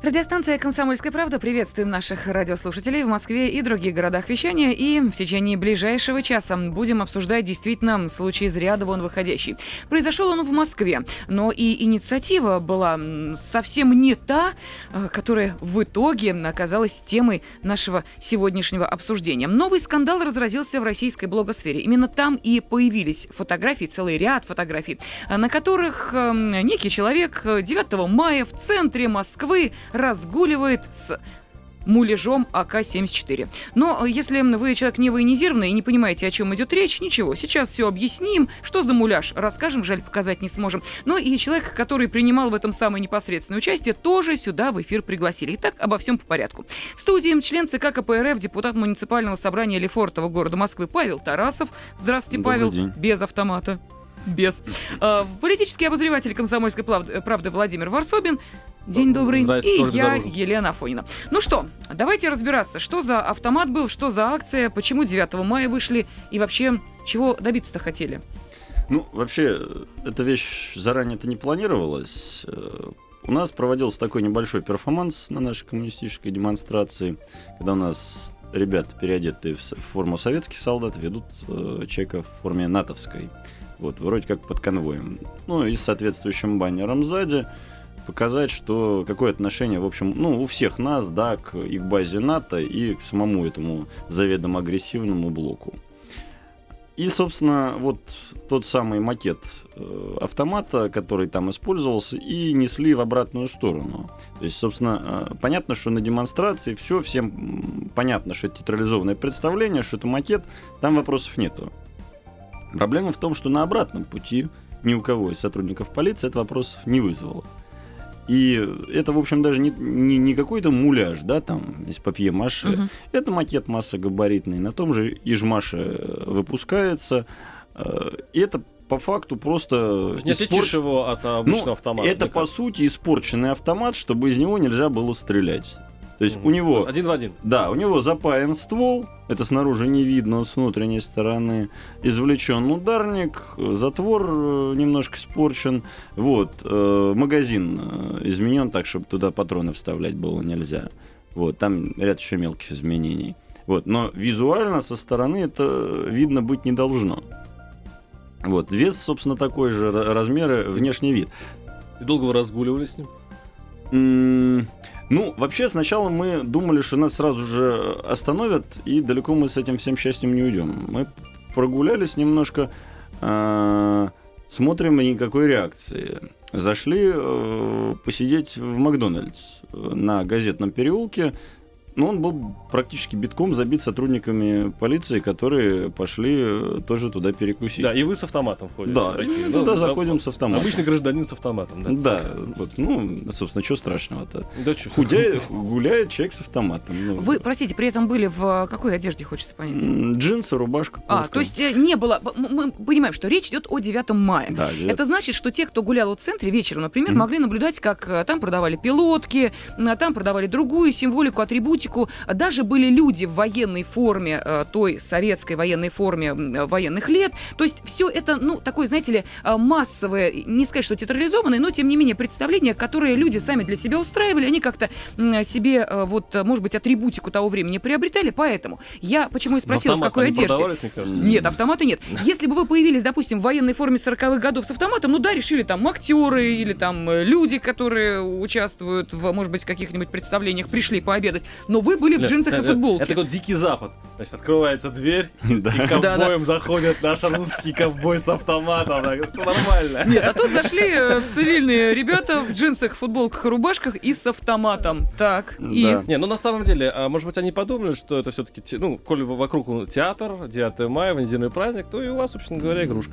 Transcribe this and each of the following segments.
Радиостанция «Комсомольская правда». Приветствуем наших радиослушателей в Москве и других городах вещания. И в течение ближайшего часа будем обсуждать действительно случай из ряда вон выходящий. Произошел он в Москве, но и инициатива была совсем не та, э, которая в итоге оказалась темой нашего сегодняшнего обсуждения. Новый скандал разразился в российской блогосфере. Именно там и появились фотографии, целый ряд фотографий, на которых эм, некий человек 9 мая в центре Москвы разгуливает с муляжом АК-74. Но если вы человек не военизированный и не понимаете, о чем идет речь, ничего, сейчас все объясним, что за муляж, расскажем, жаль, показать не сможем. Но и человек, который принимал в этом самое непосредственное участие, тоже сюда в эфир пригласили. Итак, обо всем по порядку. В студии член ЦК КПРФ, депутат муниципального собрания Лефортово города Москвы Павел Тарасов. Здравствуйте, Добрый Павел. день. Без автомата без. А, Политический обозреватель комсомольской правды Владимир Варсобин. День добрый. И я. Елена Афонина. Ну что, давайте разбираться, что за автомат был, что за акция, почему 9 мая вышли и вообще чего добиться-то хотели. Ну, вообще, эта вещь заранее-то не планировалась. Э, У нас проводился такой небольшой перформанс на нашей коммунистической демонстрации, когда у нас ребята, переодетые в форму советских солдат, ведут э, человека в форме натовской. Вот, вроде как под конвоем. Ну, и с соответствующим баннером сзади показать, что какое отношение, в общем, ну, у всех нас, да, к, и к базе НАТО, и к самому этому заведомо агрессивному блоку. И, собственно, вот тот самый макет э, автомата, который там использовался, и несли в обратную сторону. То есть, собственно, э, понятно, что на демонстрации все, всем понятно, что это театрализованное представление, что это макет, там вопросов нету. Проблема в том, что на обратном пути ни у кого из сотрудников полиции это вопросов не вызвало. И это, в общем, даже не, не, не какой-то муляж, да, там, из папье-маше. Мгм. Это макет массогабаритный, на том же Ижмаше э, выпускается. э, И это по факту просто... То есть не испор- его от обычного Ну, автомата. Это, да по сути, испорченный автомат, чтобы из него нельзя было стрелять. То есть Мгм. у него... Один в один. Да, у него запаян ствол, это снаружи не видно, с внутренней стороны. Извлечен ударник, затвор э, немножко испорчен. Вот, э, магазин э, изменен так, чтобы туда патроны вставлять было нельзя. Вот, там ряд еще мелких изменений. Вот, но визуально со стороны это видно быть не должно. Вот, вес, собственно, такой же, ра- размеры, внешний вид. И долго вы разгуливали с ним? М, Ну, вообще, сначала мы думали, что нас сразу же остановят, и далеко мы с этим всем счастьем не уйдем. Мы прогулялись немножко, а, смотрим, никакой реакции. Зашли э, посидеть в Макдональдс э, на газетном переулке. Но он был практически битком забит сотрудниками полиции, которые пошли э, тоже туда перекусить. Да, и вы с автоматом ходите. Да, такие. и Ну, туда да, заходим с автоматом. Обычный гражданин с автоматом, да? Да, вот, ну, собственно, что страшного-то? Да чё? Худяет, гуляет человек с автоматом. ну. Вы, простите, при этом были в какой одежде, хочется понять? Джинсы, рубашка, А, то есть э, не было... Мы понимаем, что речь идет о 9 мая. Да, девят- Это значит, что те, кто гулял в центре вечером, например, Мгм. могли наблюдать, как э, там продавали пилотки, м, там продавали другую символику, атрибутику. Даже были люди в военной форме, э, той советской военной форме э, военных лет. То есть все это, ну, такое, знаете ли, э, массовое, не сказать, что театрализованное, но, тем не менее, представление, которое люди сами для себя устраивали, они как-то себе, вот, может быть, атрибутику того времени приобретали. Поэтому я почему и спросила, в какой одежде. Нет, автомата нет. Если бы вы появились, допустим, в военной форме 40-х годов с автоматом, ну да, решили там актеры или там люди, которые участвуют в, может быть, каких-нибудь представлениях, пришли пообедать, но вы были в джинсах и это- футболке. Это такой дикий запад. Значит, открывается дверь, и ковбоем заходит наш русский ковбой с автоматом. Все нормально. Нет, а тут зашли э, цивильные ребята в джинсах, футболках и рубашках и с автоматом. Так, и... Не, ну на самом деле, а, может быть, они подумали, что это все-таки, ну, коли вокруг театр, 9 мая, военный праздник, то и у вас, собственно говоря, игрушка.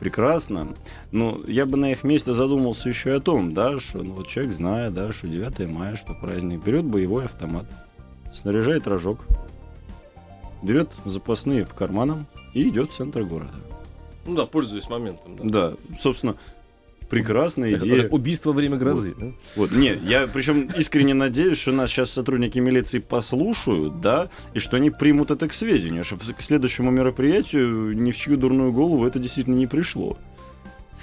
Прекрасно. Ну, я бы на их месте задумался еще и о том, да, что ну, вот человек, зная, да, что 9 мая, что праздник, берет боевой автомат, снаряжает рожок, берет запасные в карманам и идет в центр города. Ну да, пользуясь моментом. Да. Да, собственно, прекрасная Это идея. Убийство во время грозы. да? Вот, нет, я причем искренне надеюсь, что нас сейчас сотрудники милиции послушают, да, и что они примут это к сведению, что к следующему мероприятию ни в чью дурную голову это действительно не пришло.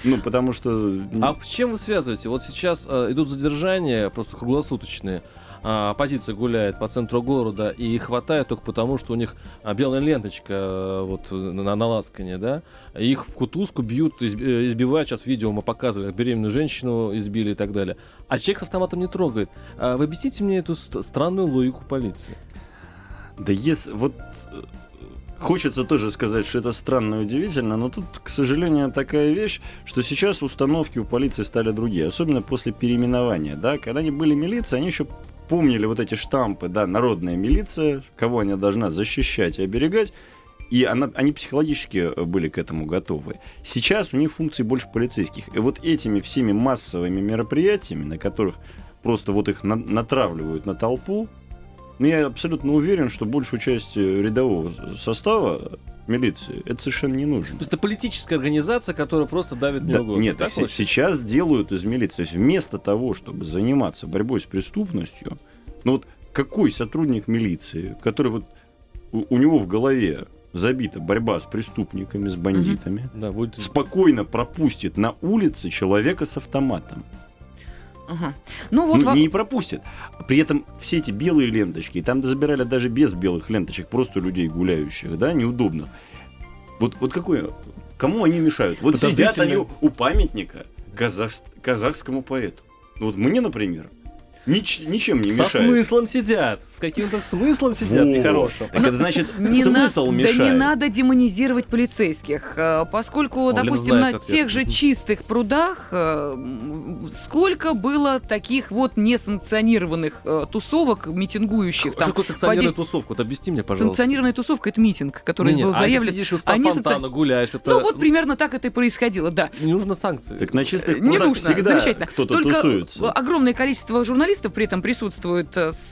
Ну, потому что... А с чем вы связываете? Вот сейчас э, идут задержания просто круглосуточные. А, оппозиция гуляет по центру города и хватает только потому, что у них а, белая ленточка э, вот на, на ласкане, да? Их в кутузку бьют, э, избивают. Сейчас видео мы показывали, беременную женщину избили и так далее. А человек с автоматом не трогает. А вы объясните мне эту ст- странную логику полиции. Да если... Вот э, хочется тоже сказать, что это странно и удивительно, но тут, к сожалению, такая вещь, что сейчас установки у полиции стали другие, особенно после переименования, да, когда они были милицией, они еще помнили вот эти штампы, да, народная милиция, кого она должна защищать и оберегать, и она, они психологически э, были к этому готовы. Сейчас у них функции больше полицейских. И вот этими всеми массовыми мероприятиями, на которых просто вот их на- натравливают на толпу, ну, я абсолютно уверен, что большую часть э, рядового состава милиции это совершенно не нужно. То есть это политическая организация, которая просто давит Да, неугодно. нет, Так се- сейчас делают из милиции. То есть вместо того, чтобы заниматься борьбой с преступностью, ну вот какой сотрудник милиции, который вот у, у него в голове забита борьба с преступниками, с бандитами, Да, будет... спокойно пропустит на улице человека с автоматом. Ага. Ну вот ну, во- не пропустит. При этом все эти белые ленточки, и там забирали даже без белых ленточек, просто людей гуляющих, да, неудобно. Вот, вот какое, кому они мешают? Вот сидят они у памятника казах- казахскому поэту. Вот мне, например, нич- ничем не Со мешает. смыслом сидят. С каким-то смыслом сидят Во. нехорошим. Так это значит, не на- смысл Да мешает. не надо демонизировать полицейских, э, поскольку, О, допустим, знает на ответ. тех же чистых прудах э, сколько было таких вот несанкционированных э, тусовок, митингующих Что там. такое санкционированная тусовка? Вот объясни мне, пожалуйста. Санкционированная тусовка это митинг, который Не-не, был а заявлен. сидишь у Они фонтана, санкци- гуляешь, это... Ну вот примерно так это и происходило, да. Не нужно санкции. Так на чистых Не прудах нужно, всегда замечательно. кто-то Только тусуется. огромное количество журналистов при этом присутствует э, с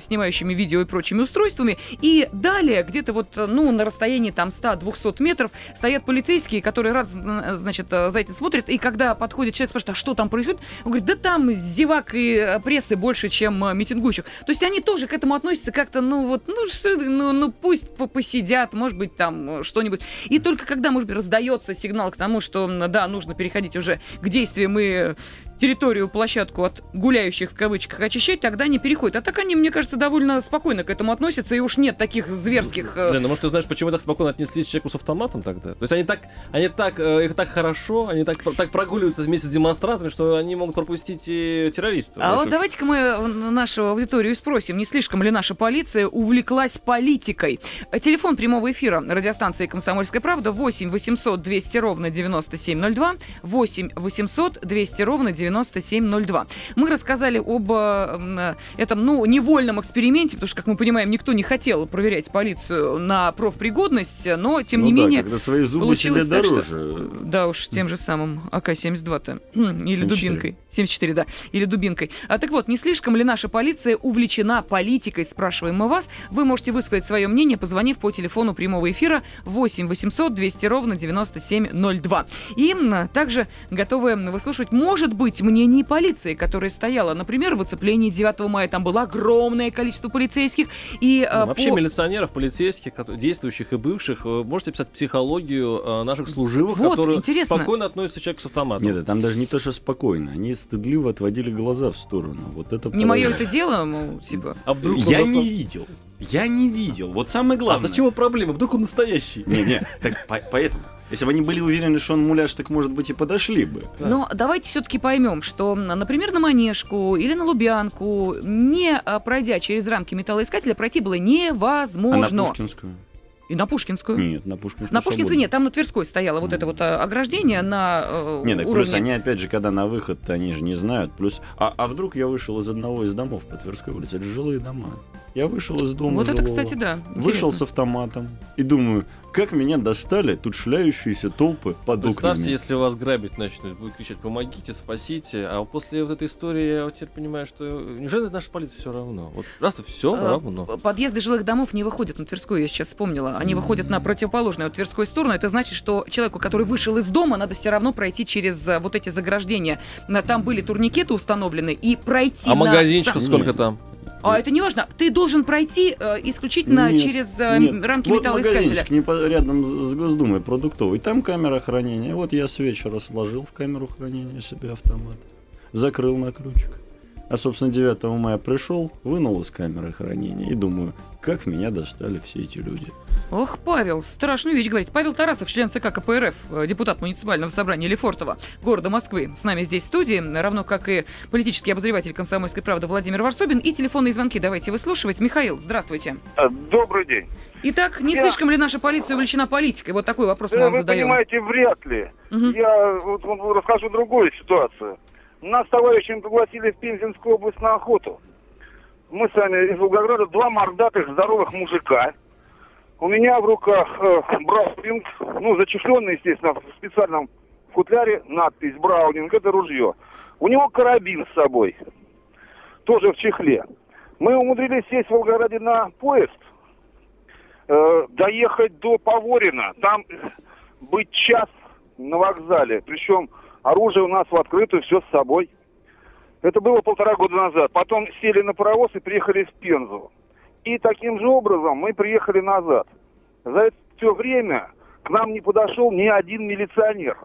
снимающими видео и прочими устройствами. И далее, где-то вот, э, ну, на расстоянии там 100-200 метров стоят полицейские, которые рад, зн- значит, э, за этим смотрят. И когда подходит человек, спрашивает, а что там происходит? Он говорит, да там зевак и э, прессы больше, чем э, митингующих. То есть они тоже к этому относятся как-то, ну вот, ну, ну, ну пусть по- посидят, может быть, там э, что-нибудь. И только когда, может быть, раздается сигнал к тому, что, да, нужно переходить уже к действиям и территорию, площадку от гуляющих в кавычках очищать, тогда они переходят. А так они, мне кажется, довольно спокойно к этому относятся, и уж нет таких зверских... э, Блин, ну может ты знаешь, почему так спокойно отнеслись к человеку с автоматом тогда? То есть они так, они так, э, их так хорошо, они так, так прогуливаются вместе с демонстрантами, что они могут пропустить и террористов. А вот давайте-ка мы э, нашу аудиторию спросим, не слишком ли наша полиция увлеклась политикой. Телефон прямого эфира радиостанции «Комсомольская правда» 8 800 200 ровно 9702, 8 800 200 ровно 9702. Мы рассказали об э, э, этом, ну, невольном эксперименте, потому что, как мы понимаем, никто не хотел проверять полицию на профпригодность, но, тем Ну не да, менее... когда свои зубы получилось себе так, что- дороже. Да уж, тем же самым АК-72-то. Хм, Или 74. дубинкой. 74, да. Или дубинкой. А так вот, не слишком ли наша полиция увлечена политикой, спрашиваем мы вас. Вы можете высказать свое мнение, позвонив по телефону прямого эфира 8 800 200 ровно 9702. И также готовы выслушать, может быть, мнение полиции, которая стояла, например, в оцеплении 9 мая. Там было огромное количество полицейских. И ну, а, вообще по- милиционеров, полицейских, действующих и бывших, э, можете писать психологию э, наших служивых, Вот, которые интересно. спокойно относятся к человеку с автоматом. Нет, да там даже не то, что спокойно. Они стыдливо отводили глаза в сторону. Вот это не мое это дело, мол, типа. А вдруг Я на не видел. Я не видел. Вот самое А главное. зачем его проблема? Вдруг он настоящий? Не, не, так по- поэтому. Если бы они были уверены, что он муляж, так, может быть, и подошли бы. Да. Но давайте все-таки поймем, что, например, на Манежку или на Лубянку, не а, пройдя через рамки металлоискателя, пройти было А на невозможно. Пушкинскую? И на Пушкинскую. Нет, на Пушкинскую На Пушкинской свободно. нет, там на Тверской стояло вот это вот а, ограждение на э, Не, так уровне... плюс они, опять же, когда на выход, они же не знают. Плюс, а, а вдруг я вышел из одного из домов по Тверской улице? Это же жилые дома. Я вышел из дома Вот это, жилого, кстати, да. Вышел интересно. с автоматом и думаю, как меня достали тут шляющиеся толпы под Представьте, окнами. если вас грабить начнут, будут кричать «помогите, спасите», а после вот этой истории я вот теперь понимаю, что неужели наша полиция все равно? Вот просто все А, равно. Подъезды жилых домов не выходят на Тверскую, я сейчас вспомнила. Они выходят на противоположную от Тверской сторону, это значит, что человеку, который вышел из дома, надо все равно пройти через э, вот эти заграждения. На- Там были турникеты установлены, и пройти А на магазинчика сам- сколько там? А это не важно. Ты должен пройти э, исключительно Нет, через э, Нет. рамки вот металлоискателя. магазинчик непо- рядом с Госдумой продуктовый. Там камера хранения. Вот я с вечера сложил в камеру хранения себе автомат. Закрыл на ключик. А, собственно, 9 мая пришел, вынул из камеры хранения и думаю, как меня достали все эти люди. Ох, Павел, страшную вещь говорить. Павел Тарасов, член ЦК КПРФ, э, депутат муниципального собрания Лефортово, города Москвы, с нами здесь в студии, равно как и политический обозреватель «Комсомольской правды» Владимир Варсобин. И телефонные звонки давайте выслушивать. Михаил, здравствуйте. А, Добрый день. Итак, не Я- слишком ли наша полиция увлечена политикой? Вот такой вопрос мы вам Вы задаем. понимаете, вряд ли. Мгм. Я вот, вам расскажу другую ситуацию. Нас с товарищем пригласили в Пензенскую область на охоту. Мы сами из Волгограда, два мордатых здоровых мужика. У меня в руках э, Браунинг, ну, зачехленный, естественно, в специальном футляре надпись Браунинг, это ружье. У него карабин с собой, тоже в чехле. Мы умудрились сесть в Волгограде на поезд, э, доехать до Поворина, там быть час на вокзале. Причем оружие у нас в открытую, все с собой. Это было полтора года назад. Потом сели на паровоз и приехали в Пензу. И таким же образом мы приехали назад. За это все время к нам не подошел ни один милиционер.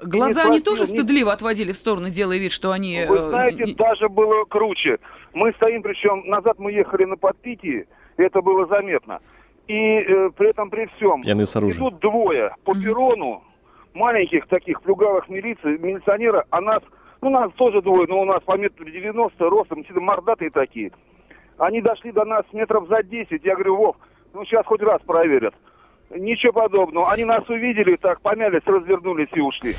Глаза не они тоже стыдливо отводили в сторону, делая вид, что они... Вы э, знаете, не- даже было круче. Мы стоим, причем назад мы ехали на подпитии, это было заметно. И э, при этом при всем Пьяные с оружием. идут двое по перрону, маленьких таких плюгавых милиции, милиционера, а нас, ну нас тоже двое, но у нас по метру 90 ростом, мордатые такие. Они дошли до нас метров за 10, я говорю, Вов, ну сейчас хоть раз проверят. Ничего подобного. Они нас увидели, так помялись, развернулись и ушли.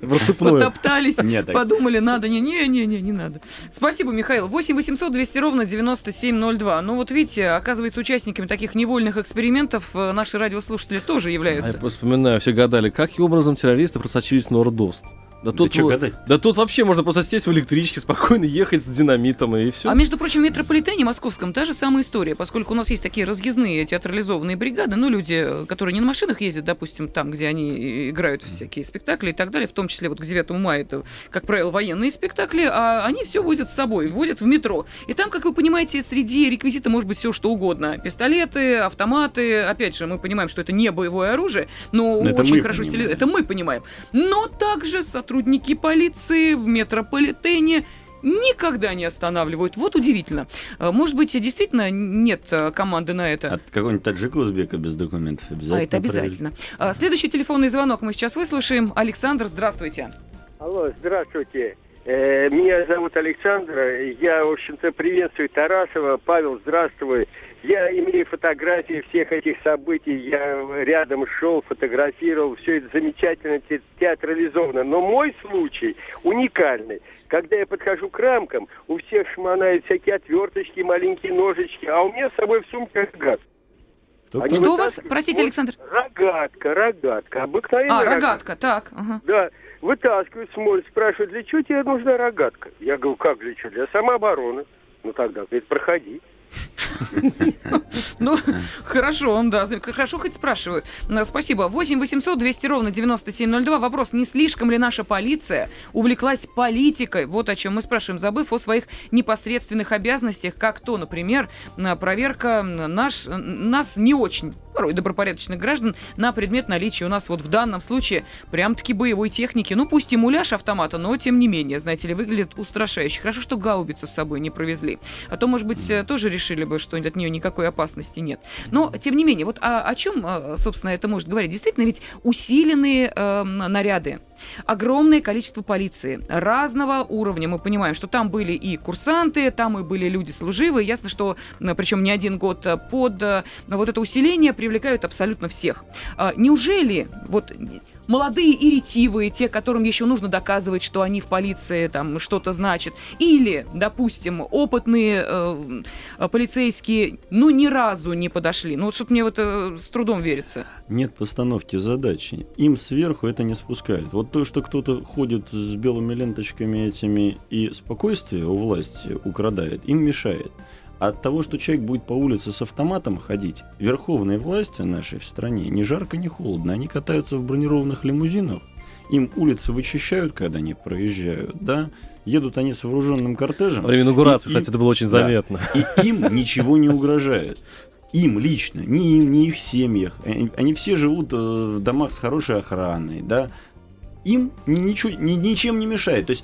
В рассыпную. Потоптались, Нет, так- подумали, надо, не, не, не, не, не надо. Спасибо, Михаил. 8 800 200 ровно 9702. Ну вот видите, оказывается, участниками таких невольных экспериментов э, наши радиослушатели тоже А являются. Я просто вспоминаю, все гадали, каким образом террористы просочились на Ордост. Да тут, вот- гадать? да тут вообще можно просто сесть в электричке, спокойно ехать с динамитом и все. А между прочим, в метрополитене московском та же самая история, поскольку у нас есть такие разъездные театрализованные бригады, ну, люди, э, которые не на машинах ездят, допустим, там, где они играют всякие спектакли и так далее, в том числе вот к 9 мая это, как правило, военные спектакли, а они все возят с собой, возят в метро. И там, как вы понимаете, среди реквизита может быть все что угодно. Пистолеты, автоматы, опять же, мы понимаем, что это не боевое оружие, но Но это очень хорошо понимаем. стили- Это мы понимаем. Но также сотрудники полиции в метрополитене никогда не останавливают. Вот удивительно. Э, Может быть, действительно нет э, команды на это. От какого-нибудь таджика узбека без документов обязательно. а это проверить. обязательно. А, Следующий телефонный звонок мы сейчас выслушаем. Александр, здравствуйте. Алло, здравствуйте. Э, Меня зовут Александр. Я, в общем-то, приветствую Тарасова. Павел, здравствуй. Я имею фотографии всех этих событий. Я рядом шел, фотографировал. Все это замечательно те- театрализовано. Но мой случай уникальный. Когда я подхожу к рамкам, у всех шмонают всякие отверточки, маленькие ножички, а у меня с собой в сумке рогатка. Кто, кто? Что у вас? Простите, вот Александр. Рогатка, рогатка. Обыкновенная А, рогатка, так. ага. да, вытаскивают, смотрят, спрашивают, для чего тебе нужна рогатка? Я говорю, как для чего? Для самообороны. Ну тогда, говорит, проходи. Ну, хорошо, да, хорошо хоть спрашивают. Э, Спасибо. 8 800 200 ровно 9702. Вопрос, не слишком ли наша полиция увлеклась политикой? Вот о чем мы спрашиваем, забыв о своих непосредственных обязанностях, как то, например, на проверка наш, нас не очень, порой добропорядочных граждан, на предмет наличия у нас вот в данном случае прям-таки боевой техники. Ну, пусть и муляж автомата, но тем не менее, знаете ли, выглядит устрашающе. Хорошо, что гаубицу с собой не провезли. А то, может быть, э, тоже бы, что от нее никакой опасности нет. Но, тем не менее, вот о, о чем, э, собственно, это может говорить? Действительно, ведь усиленные э, наряды, огромное количество полиции разного уровня. Мы понимаем, что там были и курсанты, там и были люди служивые. Ясно, что, э, причем не один год э, под вот это усиление привлекают абсолютно всех. А Неужели вот молодые и ретивые, те, которым еще нужно доказывать, что они в полиции там что-то значат, или, допустим, опытные э, э, полицейские, ну, ни разу не подошли. Ну, вот что-то мне вот э, с трудом верится. Нет постановки задачи. Им сверху это не спускают. Вот то, что кто-то ходит с белыми ленточками этими и спокойствие у власти украдает, им мешает. От того, что человек будет по улице с автоматом ходить, верховные власти нашей в стране не жарко, не холодно. Они катаются в бронированных лимузинах, им улицы вычищают, когда они проезжают, да, едут они с вооруженным кортежем. Во время инаугурации, и- кстати, это было очень да. заметно. И им ничего не угрожает. Им лично, ни им, ни их семьях. Они, они все живут э, в домах с хорошей охраной, да. Им ни- ничего, ни- ничем не мешает. То есть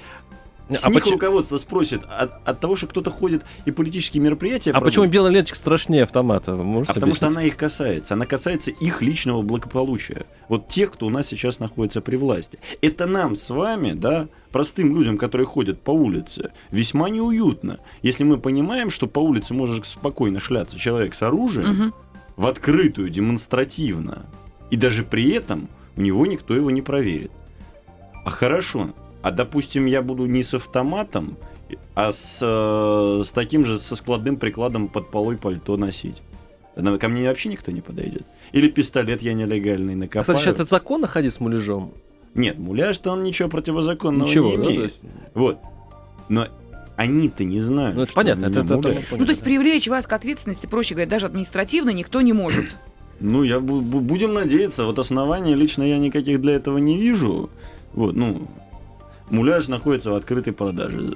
с А, них почему- руководство спросит от, от того, что кто-то ходит и политические мероприятия а почему проводит, белая ленточка страшнее автомата? Можете а потому что объяснить? она их касается. Она касается их личного благополучия. Вот тех, кто у нас сейчас находится при власти. Это нам с вами, да, простым людям, которые ходят по улице, весьма неуютно. Если мы понимаем, что по улице может спокойно шляться человек с оружием, Мгм. в открытую, демонстративно, и даже при этом у него никто его не проверит. А хорошо, а допустим, я буду не с автоматом, а с, э, с таким же, со складным прикладом под полой пальто носить. Ко мне вообще никто не подойдет. Или пистолет я нелегальный А, накопаю. Кстати, сейчас это законно ходить с муляжом? Нет, муляж-то он ничего противозаконного Ничего, не да? Имеет. есть- Вот. Но они-то не знают. Ну, это что понятно, это, это- это муляж. Ну, то есть да. привлечь вас к ответственности, проще говоря, даже административно никто не может. Ну, я бу- бу- будем надеяться. Вот оснований лично я никаких для этого не вижу. Вот, ну, муляж находится в открытой продаже.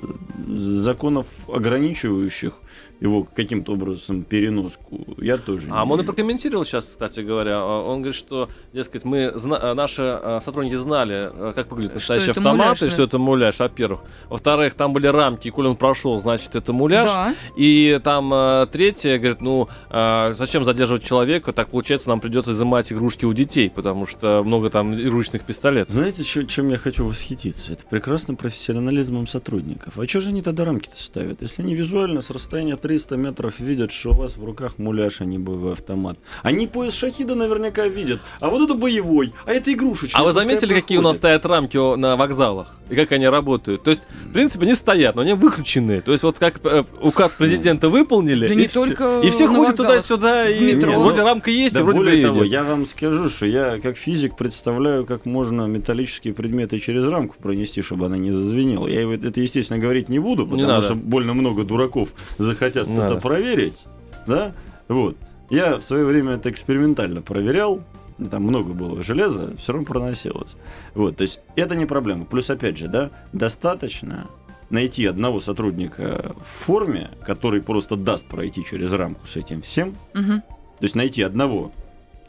Законов ограничивающих его каким-то образом переноску я тоже А не он и прокомментировал сейчас, кстати говоря. А, Он говорит, что, дескать, мы зна- а, наши а, сотрудники знали, как выглядит Что настоящий это автомат, муляж, и что это муляж, во-первых. Во-вторых, там были рамки, и коли он прошел, значит, это муляж. Да. И там третье, говорит, ну, зачем задерживать человека? Так получается, нам придется изымать игрушки у детей, потому что много там игрушечных пистолетов. Знаете, чем я хочу восхититься? Это прекрасным профессионализмом сотрудников. А что же они тогда рамки-то ставят? Если они визуально с расстояния 300 метров видят, что у вас в руках муляж, а не боевой автомат. Они пояс шахида наверняка видят. А вот это боевой, а это игрушечный. А вы заметили, какие у нас проходит. стоят рамки на вокзалах? И как они работают? То есть, в принципе, они стоят, но они выключены. То есть, вот как э, указ президента выполнили, Да и, не все, только и все ходят туда-сюда, и метро. вроде рамка есть, Да и вроде бы более и того, нет. я вам скажу, что я как физик представляю, как можно металлические предметы через рамку пронести, чтобы она не зазвенела. Я это, естественно, говорить не буду, Не потому надо. что больно много дураков захотят Это надо. проверить. Да? Вот. Я в свое время это экспериментально проверял. Там много было железа, все равно проносилось. Вот, то есть это не проблема. Плюс, опять же, да, достаточно найти одного сотрудника в форме, который просто даст пройти через рамку с этим всем. Мгм. То есть найти одного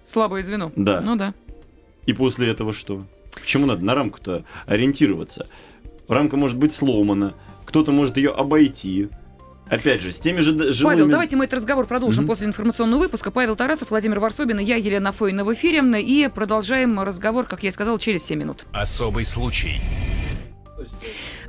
Слабое звено. Да. Ну да. и после этого что? Почему надо на рамку-то ориентироваться? Рамка может быть сломана, кто-то может ее обойти. Опять же, с теми же д- жилыми... Павел, давайте мы этот разговор продолжим Мгм. после информационного выпуска. Павел Тарасов, Владимир Варсобин и я, Елена Фойна в эфире. И продолжаем разговор, как я и сказал, через 7 минут. Особый случай.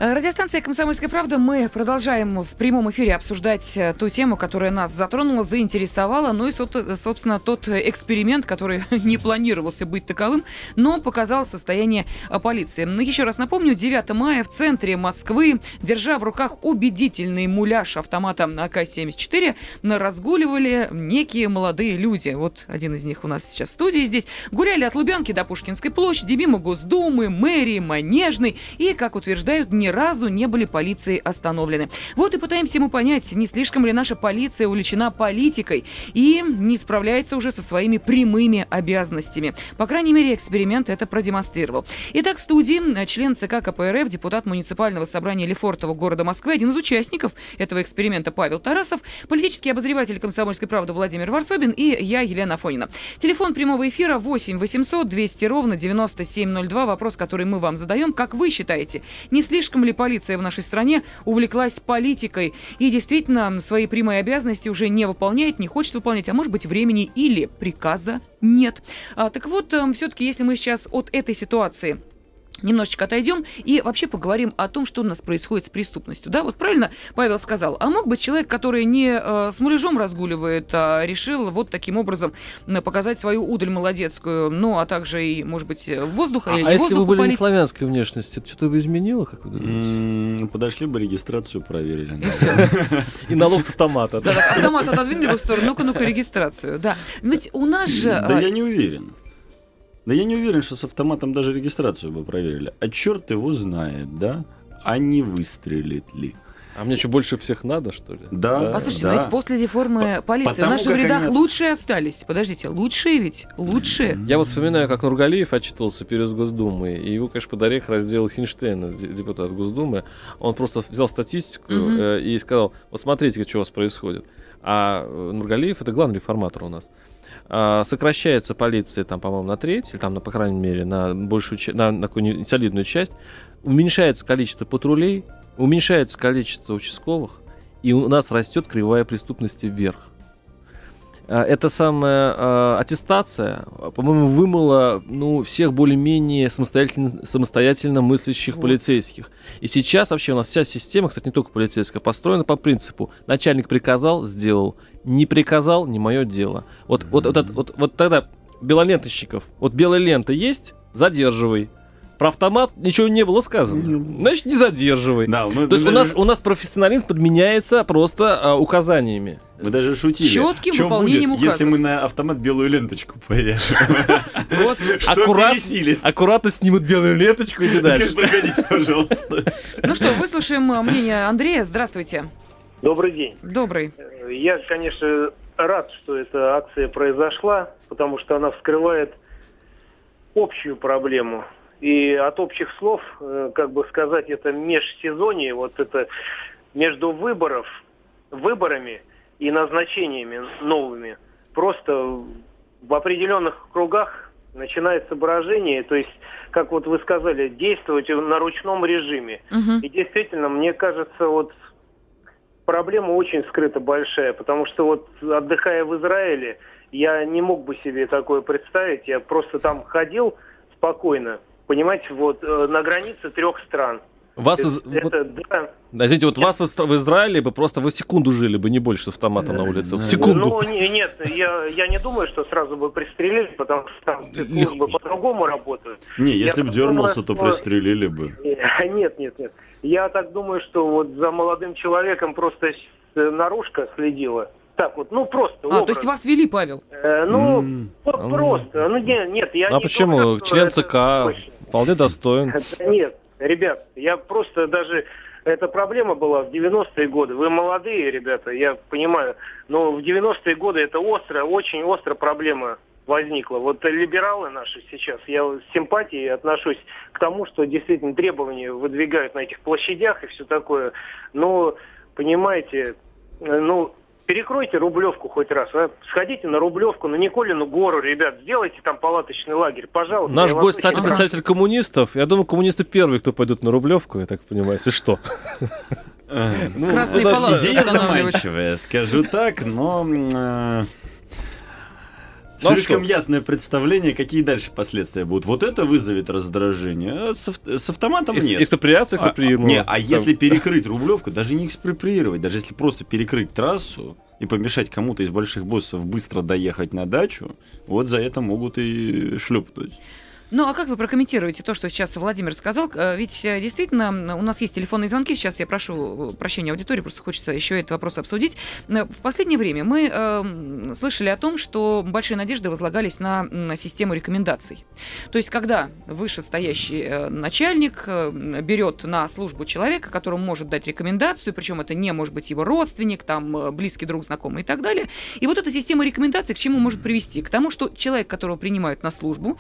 Э, Радиостанция «Комсомольская правда». Мы продолжаем в прямом эфире обсуждать э, ту тему, которая нас затронула, заинтересовала. Ну и, сот- собственно, тот э, эксперимент, который не планировался быть таковым, но показал состояние э, полиции. Ну, еще раз напомню, 9 мая в центре Москвы, держа в руках убедительный муляж автомата АК-74, на- разгуливали некие молодые люди. Вот один из них у нас сейчас в студии здесь. Гуляли от Лубянки до Пушкинской площади, мимо Госдумы, мэрии, Манежной. И, как утверждают, ни разу не были полицией остановлены. Вот и пытаемся мы понять, не слишком ли наша полиция увлечена политикой и не справляется уже со своими прямыми обязанностями. По крайней мере, эксперимент это продемонстрировал. Итак, в студии э, член ЦК КПРФ, депутат муниципального собрания Лефортово города Москвы, один из участников этого эксперимента Павел Тарасов, политический обозреватель «Комсомольской правды» Владимир Варсобин и я, Елена Фонина. Телефон прямого эфира 8 800 200 ровно 9702. Вопрос, который мы вам задаем. Как вы считаете, не слишком ли полиция в нашей стране увлеклась политикой и действительно свои прямые обязанности уже не выполняет, не хочет выполнять, а может быть времени или приказа нет? А, так вот, все-таки, если мы сейчас от этой ситуации немножечко отойдем и вообще поговорим о том, что у нас происходит с преступностью. Да, вот правильно Павел сказал. А мог быть человек, который не э, с муляжом разгуливает, а решил вот таким образом показать свою удаль молодецкую, ну, а также и, может быть, э, воздуха А, или а если вы были не попалить. славянской внешности, это что-то бы изменило, как вы думаете? Подошли бы, регистрацию проверили. И налог с автомата. Да, автомат отодвинули бы в сторону, ну-ка, ну-ка, регистрацию, да. Ведь у нас же... Да а, я не уверен. Да я не уверен, что с автоматом даже регистрацию бы проверили. А черт его знает, да? А не выстрелит ли? А мне что, больше всех надо, что ли? Да. Послушайте, да. но ведь после реформы По- полиции в наших рядах они- лучшие остались. Подождите, лучшие ведь? Лучшие. Я вот вспоминаю, как Нургалиев отчитывался перед Госдумой, и его, конечно, под орех раздел Хинштейн, депутат Госдумы. Он просто взял статистику э, и сказал, вот смотрите, что у вас происходит. А э, Нургалиев, это главный реформатор у нас. А, сокращается полиция, там, по-моему, на треть, или там, на, по крайней мере, на большую на, на какую-нибудь солидную часть. Уменьшается количество патрулей, уменьшается количество участковых, и у нас растет кривая преступности вверх. А, Эта самая а, аттестация, по-моему, вымыла ну, всех более-менее самостоятельно, самостоятельно мыслящих Вот. полицейских. И сейчас вообще у нас вся система, кстати, не только полицейская, построена по принципу начальник приказал, сделал, не приказал, не мое дело. Вот, вот, вот, это- вот, вот тогда белоленточников, вот белая лента есть, задерживай. Про автомат ничего не было сказано. Значит, не задерживай. Да, мы, То есть мы у нас, даже, у нас профессионализм подменяется просто а, указаниями. мы даже шутили. Четким Чё выполнением будет, если мы на автомат белую ленточку повяжем? Вот. Аккуратно снимут белую ленточку и дальше. Пожалуйста. Ну что, выслушаем э, мнение Андрея. Здравствуйте. Добрый день. Добрый. Э, Я, конечно, рад, что эта акция произошла, потому что она вскрывает общую проблему. И от общих слов, э, как бы сказать, это межсезонье, вот это между выборов, выборами и назначениями новыми, просто в определенных кругах начинается брожение, то есть, как вот вы сказали, действовать на ручном режиме. Мгм. И действительно, мне кажется, вот проблема очень скрыта большая, потому что вот отдыхая в Израиле, я не мог бы себе такое представить. Я просто там ходил спокойно, понимаете, вот э, на границе трех стран. Вас, Это, из- это, да. извините, вот вас в Изра- в Израиле бы просто вы секунду жили бы, не больше с автоматом на улице. В Да. секунду. Ну, не- нет, я, я не думаю, что сразу бы пристрелили, потому что там службы по-другому работают. Не, если бы дернулся, то думаю, пристрелили бы. Нет, нет, нет. Я так думаю, что вот за молодым человеком просто наружка следила. Так вот, ну просто. А, то образ. есть вас вели, Павел? Э, ну, вот М. просто. Ну, не, нет, я а не почему? что Член это ЦК точно. вполне достоин. Нет, ребят, я просто даже... Эта проблема была в 90-е годы. Вы молодые, ребята, я понимаю. Но в 90-е годы это остро, очень остро проблема возникла. Вот либералы наши сейчас, я с симпатией отношусь к тому, что действительно требования выдвигают на этих площадях и все такое. Но, понимаете, ну, перекройте Рублевку хоть раз. а. Сходите на Рублевку, на Николину гору, ребят, сделайте там палаточный лагерь, пожалуйста. Наш гость, кстати, Ага. представитель коммунистов. Я думаю, коммунисты первые, кто пойдут на Рублевку, я так понимаю, если что. Э, Ну, Красные это палатки идея заманчивая, скажу так, но э, Ну, а слишком что? ясное представление, какие дальше последствия будут. Вот это вызовет раздражение. а С, ав- с автоматом Экс- нет. Экспроприация А, экспроприировала. не, а если перекрыть Рублевку, даже не экспроприировать, даже если просто перекрыть трассу и помешать кому-то из больших боссов быстро доехать на дачу, вот за это могут и шлепнуть. Ну, а как вы прокомментируете то, что сейчас Владимир сказал? Э, Ведь э, действительно у нас есть телефонные звонки. Сейчас я прошу э, прощения аудитории, просто хочется еще этот вопрос обсудить. В последнее время мы э, слышали о том, что большие надежды возлагались на м, систему рекомендаций. То есть, когда вышестоящий начальник берет на службу человека, которому может дать рекомендацию, причем это не может быть его родственник, там близкий друг, знакомый и так далее. И вот эта система рекомендаций к чему может привести? К тому, что человек, которого принимают на службу,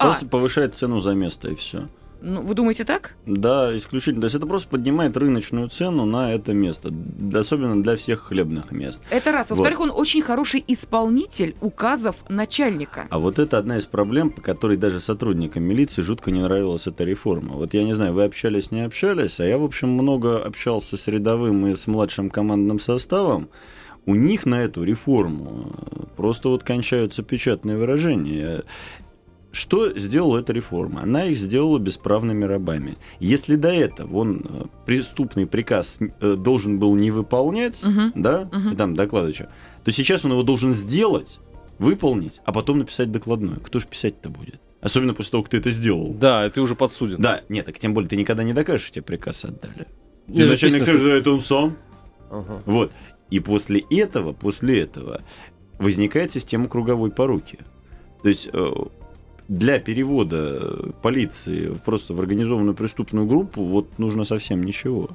а, Просто повышает цену за место и все. ну, вы думаете так? Да, исключительно. То есть это просто поднимает рыночную цену на это место, особенно для всех хлебных мест. Это раз. Во-вторых, он очень хороший исполнитель указов начальника. А вот это одна из проблем, по которой даже сотрудникам милиции жутко не нравилась эта реформа. Вот я не знаю, вы общались, не общались, а я, в общем, много общался с рядовым и с младшим командным составом. У них на эту реформу э, просто вот кончаются печатные выражения. Что сделала эта реформа? Она их сделала бесправными рабами. Если до этого он э, преступный приказ э, должен был не выполнять, Мгм. да, и там докладывать, что, то сейчас он его должен сделать, выполнить, а потом написать докладную. Кто же писать-то будет? Особенно после того, как ты это сделал. Да, ты уже подсуден. Да, нет, так тем более ты никогда не докажешь, что тебе приказ отдали. Же начальник скажет, «Да, это он сам. Ага. Вот. И после этого, после этого возникает система круговой поруки. То есть э, для перевода полиции просто в организованную преступную группу вот нужно совсем ничего.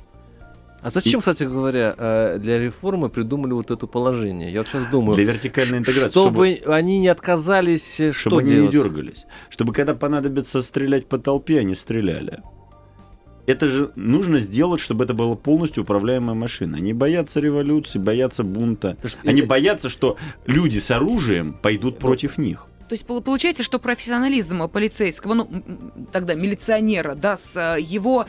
А зачем, кстати говоря, э, для реформы придумали вот это положение? Я вот сейчас думаю. Для вертикальной интеграции. Чтобы, они не отказались, э, чтобы что они делать? не дергались. Чтобы когда понадобится стрелять по толпе, они стреляли. Это же нужно сделать, чтобы это была полностью управляемая машина. Они боятся революции, боятся бунта. Они боятся, что люди с оружием пойдут против них. То есть пол- получается, что профессионализм полицейского, ну, тогда милиционера, да, с э, его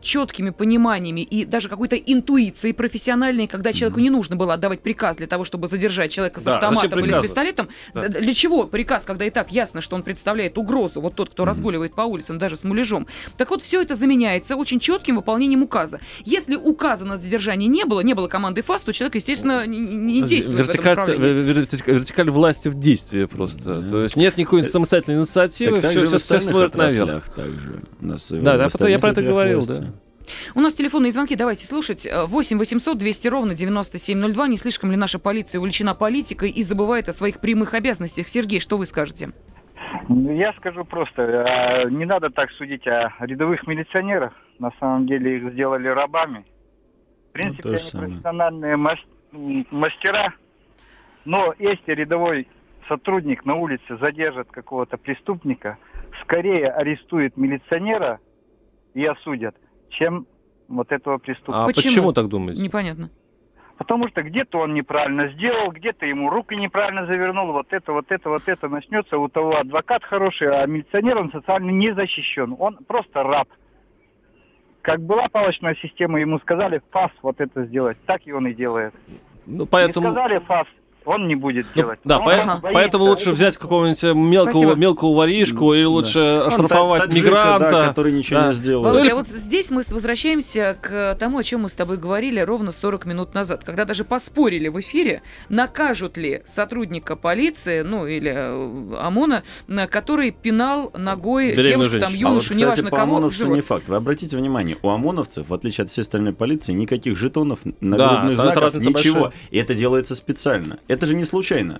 четкими пониманиями и даже какой-то интуицией профессиональной, когда человеку не нужно было отдавать приказ для того, чтобы задержать человека с Да, автоматом или с пистолетом. Да. Для чего приказ, когда и так ясно, что он представляет угрозу, вот тот, кто разгуливает по улицам, даже с муляжом. Так вот, все это заменяется очень четким выполнением указа. Если указа на задержание не было, не было команды ФАС, то человек, естественно, не, не действует в этом Вертикаль, направлении. вертика- вертикаль власти в действии просто. Да. То есть нет никакой самостоятельной инициативы, Так все, все, все смотрят наверх. также. Да, да, я про это говорил, власти. да. У нас телефонные звонки, давайте слушать. Э, 8 800 200 ровно 9702. Не слишком ли наша полиция увлечена политикой и забывает о своих прямых обязанностях? Сергей, что вы скажете? Ну, Я скажу просто, а, не надо так судить о рядовых милиционерах. На самом деле их сделали рабами. В принципе, то же они самое. профессиональные мастера. Но если рядовой сотрудник на улице задержит какого-то преступника, скорее арестует милиционера и осудят, чем вот этого преступника. А Почему? почему, так думаете? Непонятно. Потому что где-то он неправильно сделал, где-то ему руки неправильно завернул, вот это, вот это, вот это начнется. У того адвокат хороший, а милиционер он социально не защищен. Он просто раб. Как была палочная система, ему сказали ФАС вот это сделать, так и он и делает. Ну, Не поэтому... сказали ФАС, он не будет Ну, делать. да, Он по- боится. поэтому лучше взять какого-нибудь э, мелкого, Спасибо. мелкого воришку или лучше Он оштрафовать та- таджика, мигранта. да, который ничего Да. не сделал. Володя, или- а вот здесь мы возвращаемся к тому, о чем мы с тобой говорили ровно 40 минут назад, когда даже поспорили в эфире, накажут ли сотрудника полиции, ну или э, ОМОНа, на- который пинал ногой Беременную девушку, там, женщину. А вот, юношу, кстати, неважно по кого, живот. не факт. Вы обратите внимание, у ОМОНовцев, в отличие от всей остальной полиции, никаких жетонов, Да, нагрудных это знаков, ничего. большая. И это делается специально. Это же не случайно.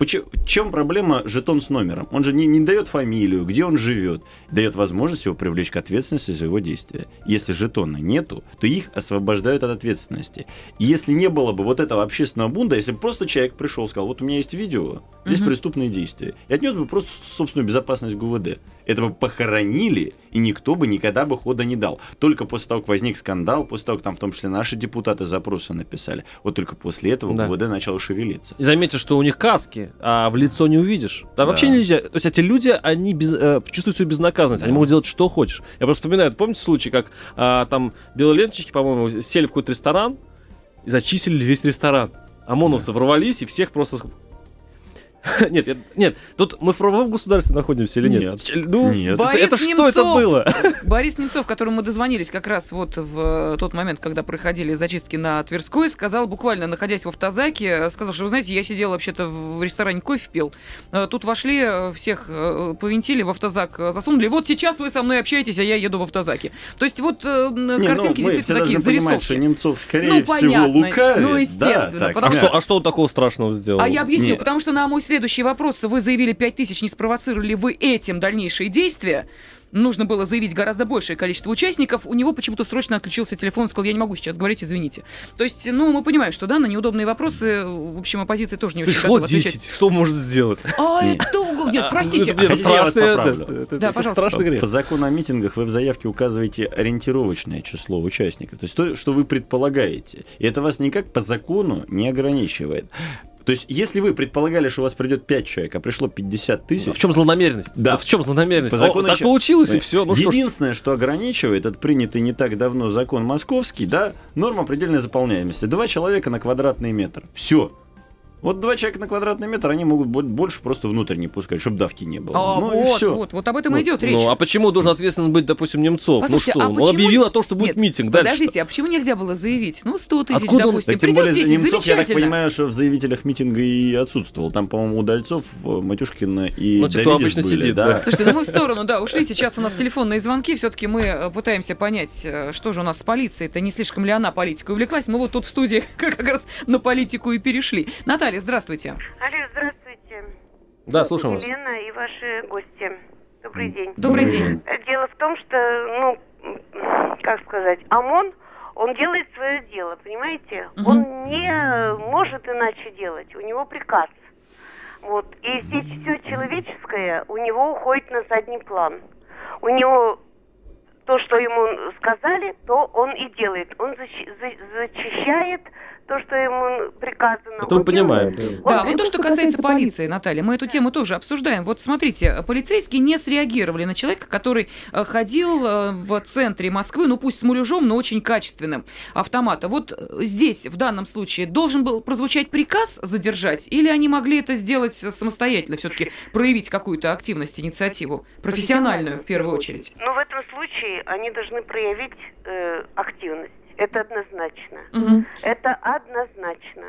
Почему, чем проблема жетон с номером? Он же не, не дает фамилию, где он живет, дает возможность его привлечь к ответственности за его действия. Если жетона нету, то их освобождают от ответственности. И если не было бы вот этого общественного бунта, если бы просто человек пришел и сказал, вот у меня есть видео, здесь Мгм. преступные действия, и отнес бы просто собственную безопасность ГУВД, это бы похоронили, и никто бы никогда бы хода не дал. Только после того, как возник скандал, после того, как там в том числе наши депутаты запросы написали, вот только после этого Да. ГУВД начало шевелиться. И заметьте, что у них каски, а в лицо не увидишь. Там Да. вообще нельзя. То есть эти люди, они без- э, чувствуют свою безнаказанность. Они Да. могут делать что хочешь. Я просто вспоминаю, помните случай, как а, там белоленточки, по-моему, сели в какой-то ресторан и зачислили весь ресторан. ОМОНовцы ворвались и всех просто... Нет, я- нет, тут мы в правовом государстве находимся или нет? Нет. Ну, Нет. это, Борис это что это Немцов! было? Борис Немцов, которому мы дозвонились как раз вот в э, тот момент, когда проходили зачистки на Тверской, сказал буквально, находясь в автозаке, э, сказал, что, вы знаете, я сидел вообще-то в ресторане, кофе пил. Э, Тут вошли, всех повинтили в автозак, засунули. Вот сейчас вы со мной общаетесь, а я еду в автозаке. То есть вот Не, картинки ну, мы все действительно такие, должны понимать, что зарисовки. Немцов, скорее Ну, всего, понятно. лукавит. Ну, естественно, Да, так. потому А что- а что он такого страшного сделал? А я объясню, Не. потому что на мой следующий вопрос, вы заявили 5000, не спровоцировали ли вы этим дальнейшие действия? Нужно было заявить гораздо большее количество участников. У него почему-то срочно отключился телефон, сказал, я не могу сейчас говорить, извините. То есть, ну, мы понимаем, что, да, на неудобные вопросы, в общем, оппозиция тоже не очень Пришло готова отвечать. 10, что может сделать? А, это... Нет, простите. Это, страшно, Да, страшный грех. По закону о митингах вы в заявке указываете ориентировочное число участников. То есть то, что вы предполагаете. И это вас никак по закону не ограничивает. То есть, если вы предполагали, что у вас придет 5 человек, а пришло 50 тысяч, В чем злонамеренность? Да. В чем злонамеренность? По О, закону так еще- получилось, и все. Ну что ж. Единственное, что ограничивает, это принятый не так давно закон московский, да, норма предельной заполняемости. Два человека на квадратный метр. Все. Вот два человека на квадратный метр, они могут бо- больше просто внутрь не пускать, чтобы давки не было. А, ну и вот, все. вот, вот об этом и Вот, идет речь. Ну, а почему должен ответственен быть, допустим, Немцов? Послушайте, ну что, а он почему- объявил о том, что будет Нет, митинг. Дальше Подождите, а почему нельзя было заявить? Ну, 100 тысяч, Откуда он- допустим, Так тем придет более 10, Немцов, я так понимаю, что в заявителях митинга и отсутствовал. Там, по-моему, Удальцов, э, Матюшкина и Ну, те, кто обычно были, сидит, да. да. Слушайте, ну мы в сторону, да, ушли. Сейчас у нас телефонные звонки. Все-таки мы э, пытаемся понять, э, что же у нас с полицией. Это не слишком ли она политикой увлеклась? Мы вот тут в студии как раз на политику и перешли. Наталья, здравствуйте. Алло, здравствуйте. Да, слушаем вас. Елена и ваши гости. Добрый день. Добрый день. Дело в том, что, ну, как сказать, ОМОН, Он делает свое дело, понимаете? Мгм. Он не может иначе делать. У него приказ. Вот. И здесь все человеческое у него уходит на задний план. У него то, что ему сказали, то он и делает. Он защи- за- зачищает то, что ему приказано. Это мы Он понимаем. да. Вот то, что касается полиции, Наталья, мы эту тему тоже обсуждаем. Вот смотрите, полицейские не среагировали на человека, который э, ходил э, в центре Москвы, ну пусть с муляжом, но очень качественным автомата. Вот э, здесь, в данном случае, должен был прозвучать приказ задержать, или они могли это сделать самостоятельно, все-таки проявить какую-то активность, инициативу, профессиональную в первую очередь? Но в этом случае они должны проявить э, активность. Это однозначно. Мгм. Это однозначно.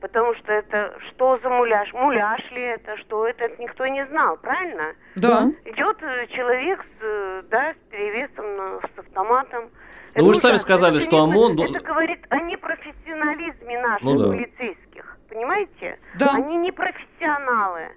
Потому что это что за муляж? Муляж ли это? Что это? Это никто не знал, правильно? Да. Идет э, человек с, э, да, с перевесом, э, с автоматом. Ну, вы же Это сами сказали, Это что не- ОМОН Это дол- говорит о непрофессионализме наших Ну да. полицейских. Понимаете? Да. Они не профессионалы.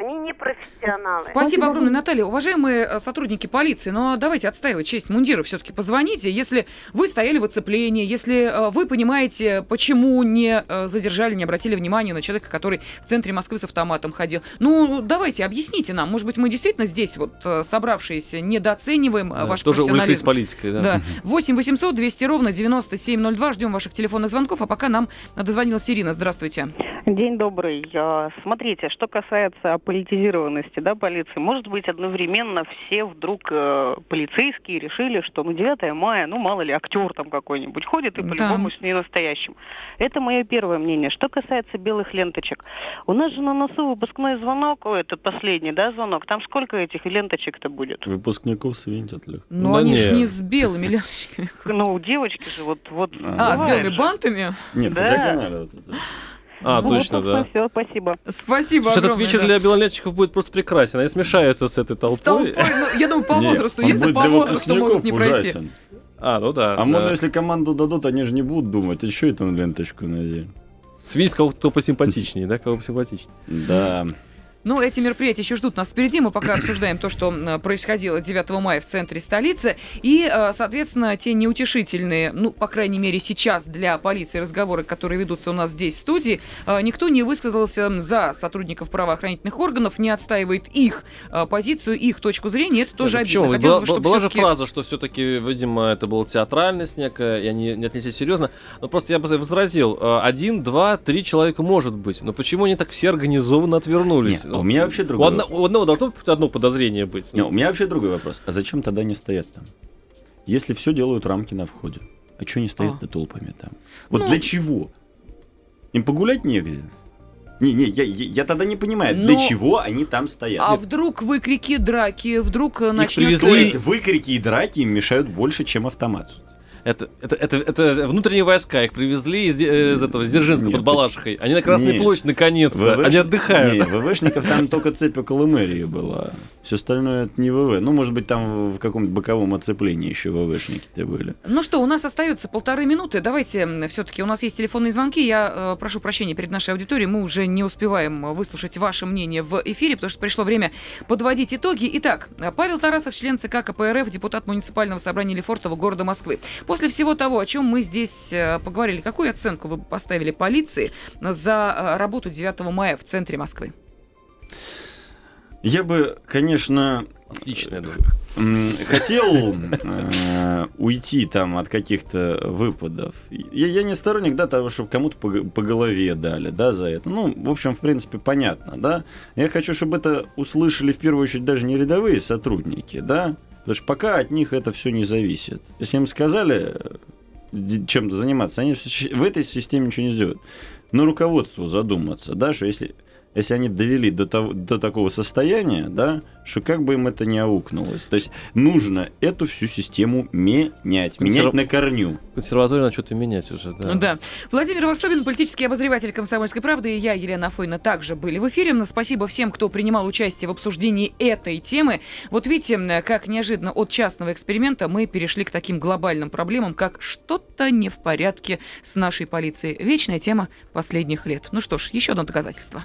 Они не профессионалы. Спасибо огромное, Наталья. Уважаемые э, сотрудники полиции, но давайте отстаивать честь мундира. Все-таки позвоните, если вы стояли в оцеплении, если э, вы понимаете, почему не э, задержали, не обратили внимания на человека, который в центре Москвы с автоматом ходил. Ну, давайте, объясните нам. Может быть, мы действительно здесь, вот собравшиеся, недооцениваем Да, ваш тоже профессионализм. политикой, да. Да. 8 800 200 ровно 9702. Ждем ваших телефонных звонков. А пока нам дозвонилась Ирина. Здравствуйте. День добрый. А, Смотрите, что касается политизированности да, полиции, может быть, одновременно все вдруг э, полицейские решили, что ну 9 мая, ну мало ли, актер там какой-нибудь ходит и Да. по-любому с не настоящим. Это мое первое мнение. Что касается белых ленточек, у нас же на носу выпускной звонок, ой, это последний, да, звонок, там сколько этих ленточек-то будет? Выпускников свинтят легко. Но Да они же не. не с белыми ленточками. Ну, девочки же, вот, вот. А, с белыми бантами? Нет, по Да. диагонали вот это. А, Ну, точно, да. Все, спасибо. Спасибо Слушай, этот вечер да. для белолетчиков будет просто прекрасен. Они смешаются с этой С толпой. толпой, ну, я думаю, по Нет, возрасту. он Если по возрасту могут не пройти. ужасен. А, ну да. А да. можно, если команду дадут, они же не будут думать, а что это на ленточку надели? Свидеть кого-то посимпатичнее, да, кого посимпатичнее. Да. Ну, эти мероприятия еще ждут нас впереди. Мы пока обсуждаем то, что происходило 9 мая в центре столицы. И, э, соответственно, те неутешительные, ну, по крайней мере, сейчас для полиции разговоры, которые ведутся у нас здесь в студии, э, никто не высказался за сотрудников правоохранительных органов, не отстаивает их э, позицию, их точку зрения. Это тоже Нет, обидно. почему? Хотелось была, бы, была же фраза, что все-таки, видимо, это была театральность некая, и они не отнеслись серьезно. Но просто я бы возразил, один, два, три человека может быть. Но почему они так все организованно отвернулись? Не, а у меня вообще у, другой одно- у одного должно одно подозрение быть. Не, у меня вообще другой вопрос. А зачем тогда не стоят там? Если все делают рамки на входе, а что они стоят-то толпами там? Вот Ну- для чего? Им погулять негде? Не, не, я, я, я тогда не понимаю, для Но- чего они там стоят. А вдруг выкрики, драки, вдруг э, Их начнется... То есть выкрики и драки им мешают больше, чем автомат. Это, это, это, это внутренние войска, их привезли из, э, из этого, из Дзержинска Нет, под Балашихой. Они на Красной нет. площади, наконец-то. ВВш Они отдыхают. Не, ВВшников там только цепь около мэрии была. Все остальное это не ВВ. Ну, может быть, там в каком-то боковом оцеплении еще ВВшники-то были. Ну что, у нас остается полторы минуты. Давайте все-таки у нас есть телефонные звонки. Я э, прошу прощения перед нашей аудиторией. Мы уже не успеваем выслушать ваше мнение в эфире, потому что пришло время подводить итоги. Итак, э, Павел Тарасов, член ЦК КПРФ, депутат муниципального собрания Лефортово города Москвы. После всего того, о чем мы здесь э, поговорили, какую оценку вы поставили полиции за э, работу 9 мая в центре Москвы? Я бы, конечно, Отлично, я думаю. м, хотел э, уйти там от каких-то выпадов. Я, я не сторонник, да, того, чтобы кому-то по, по голове дали, да, за это. Ну, в общем, в принципе, понятно, да. Я хочу, чтобы это услышали в первую очередь даже не рядовые сотрудники, да, потому что пока от них это все не зависит. Если им сказали э, чем-то заниматься, они в в этой системе ничего не сделают. Но руководству задуматься, да, что если если они довели до, того, до такого состояния, да, что как бы им это не аукнулось. То есть нужно эту всю систему менять, менять Консерв- на корню. Консерваторию надо что-то менять уже, да. Да. Владимир Варсобин, политический обозреватель «Комсомольской правды», и я, Елена Афойна, также были в эфире. Но Спасибо всем, кто принимал участие в обсуждении этой темы. Вот видите, как неожиданно от частного эксперимента мы перешли к таким глобальным проблемам, как что-то не в порядке с нашей полицией. Вечная тема последних лет. Ну что ж, еще одно доказательство.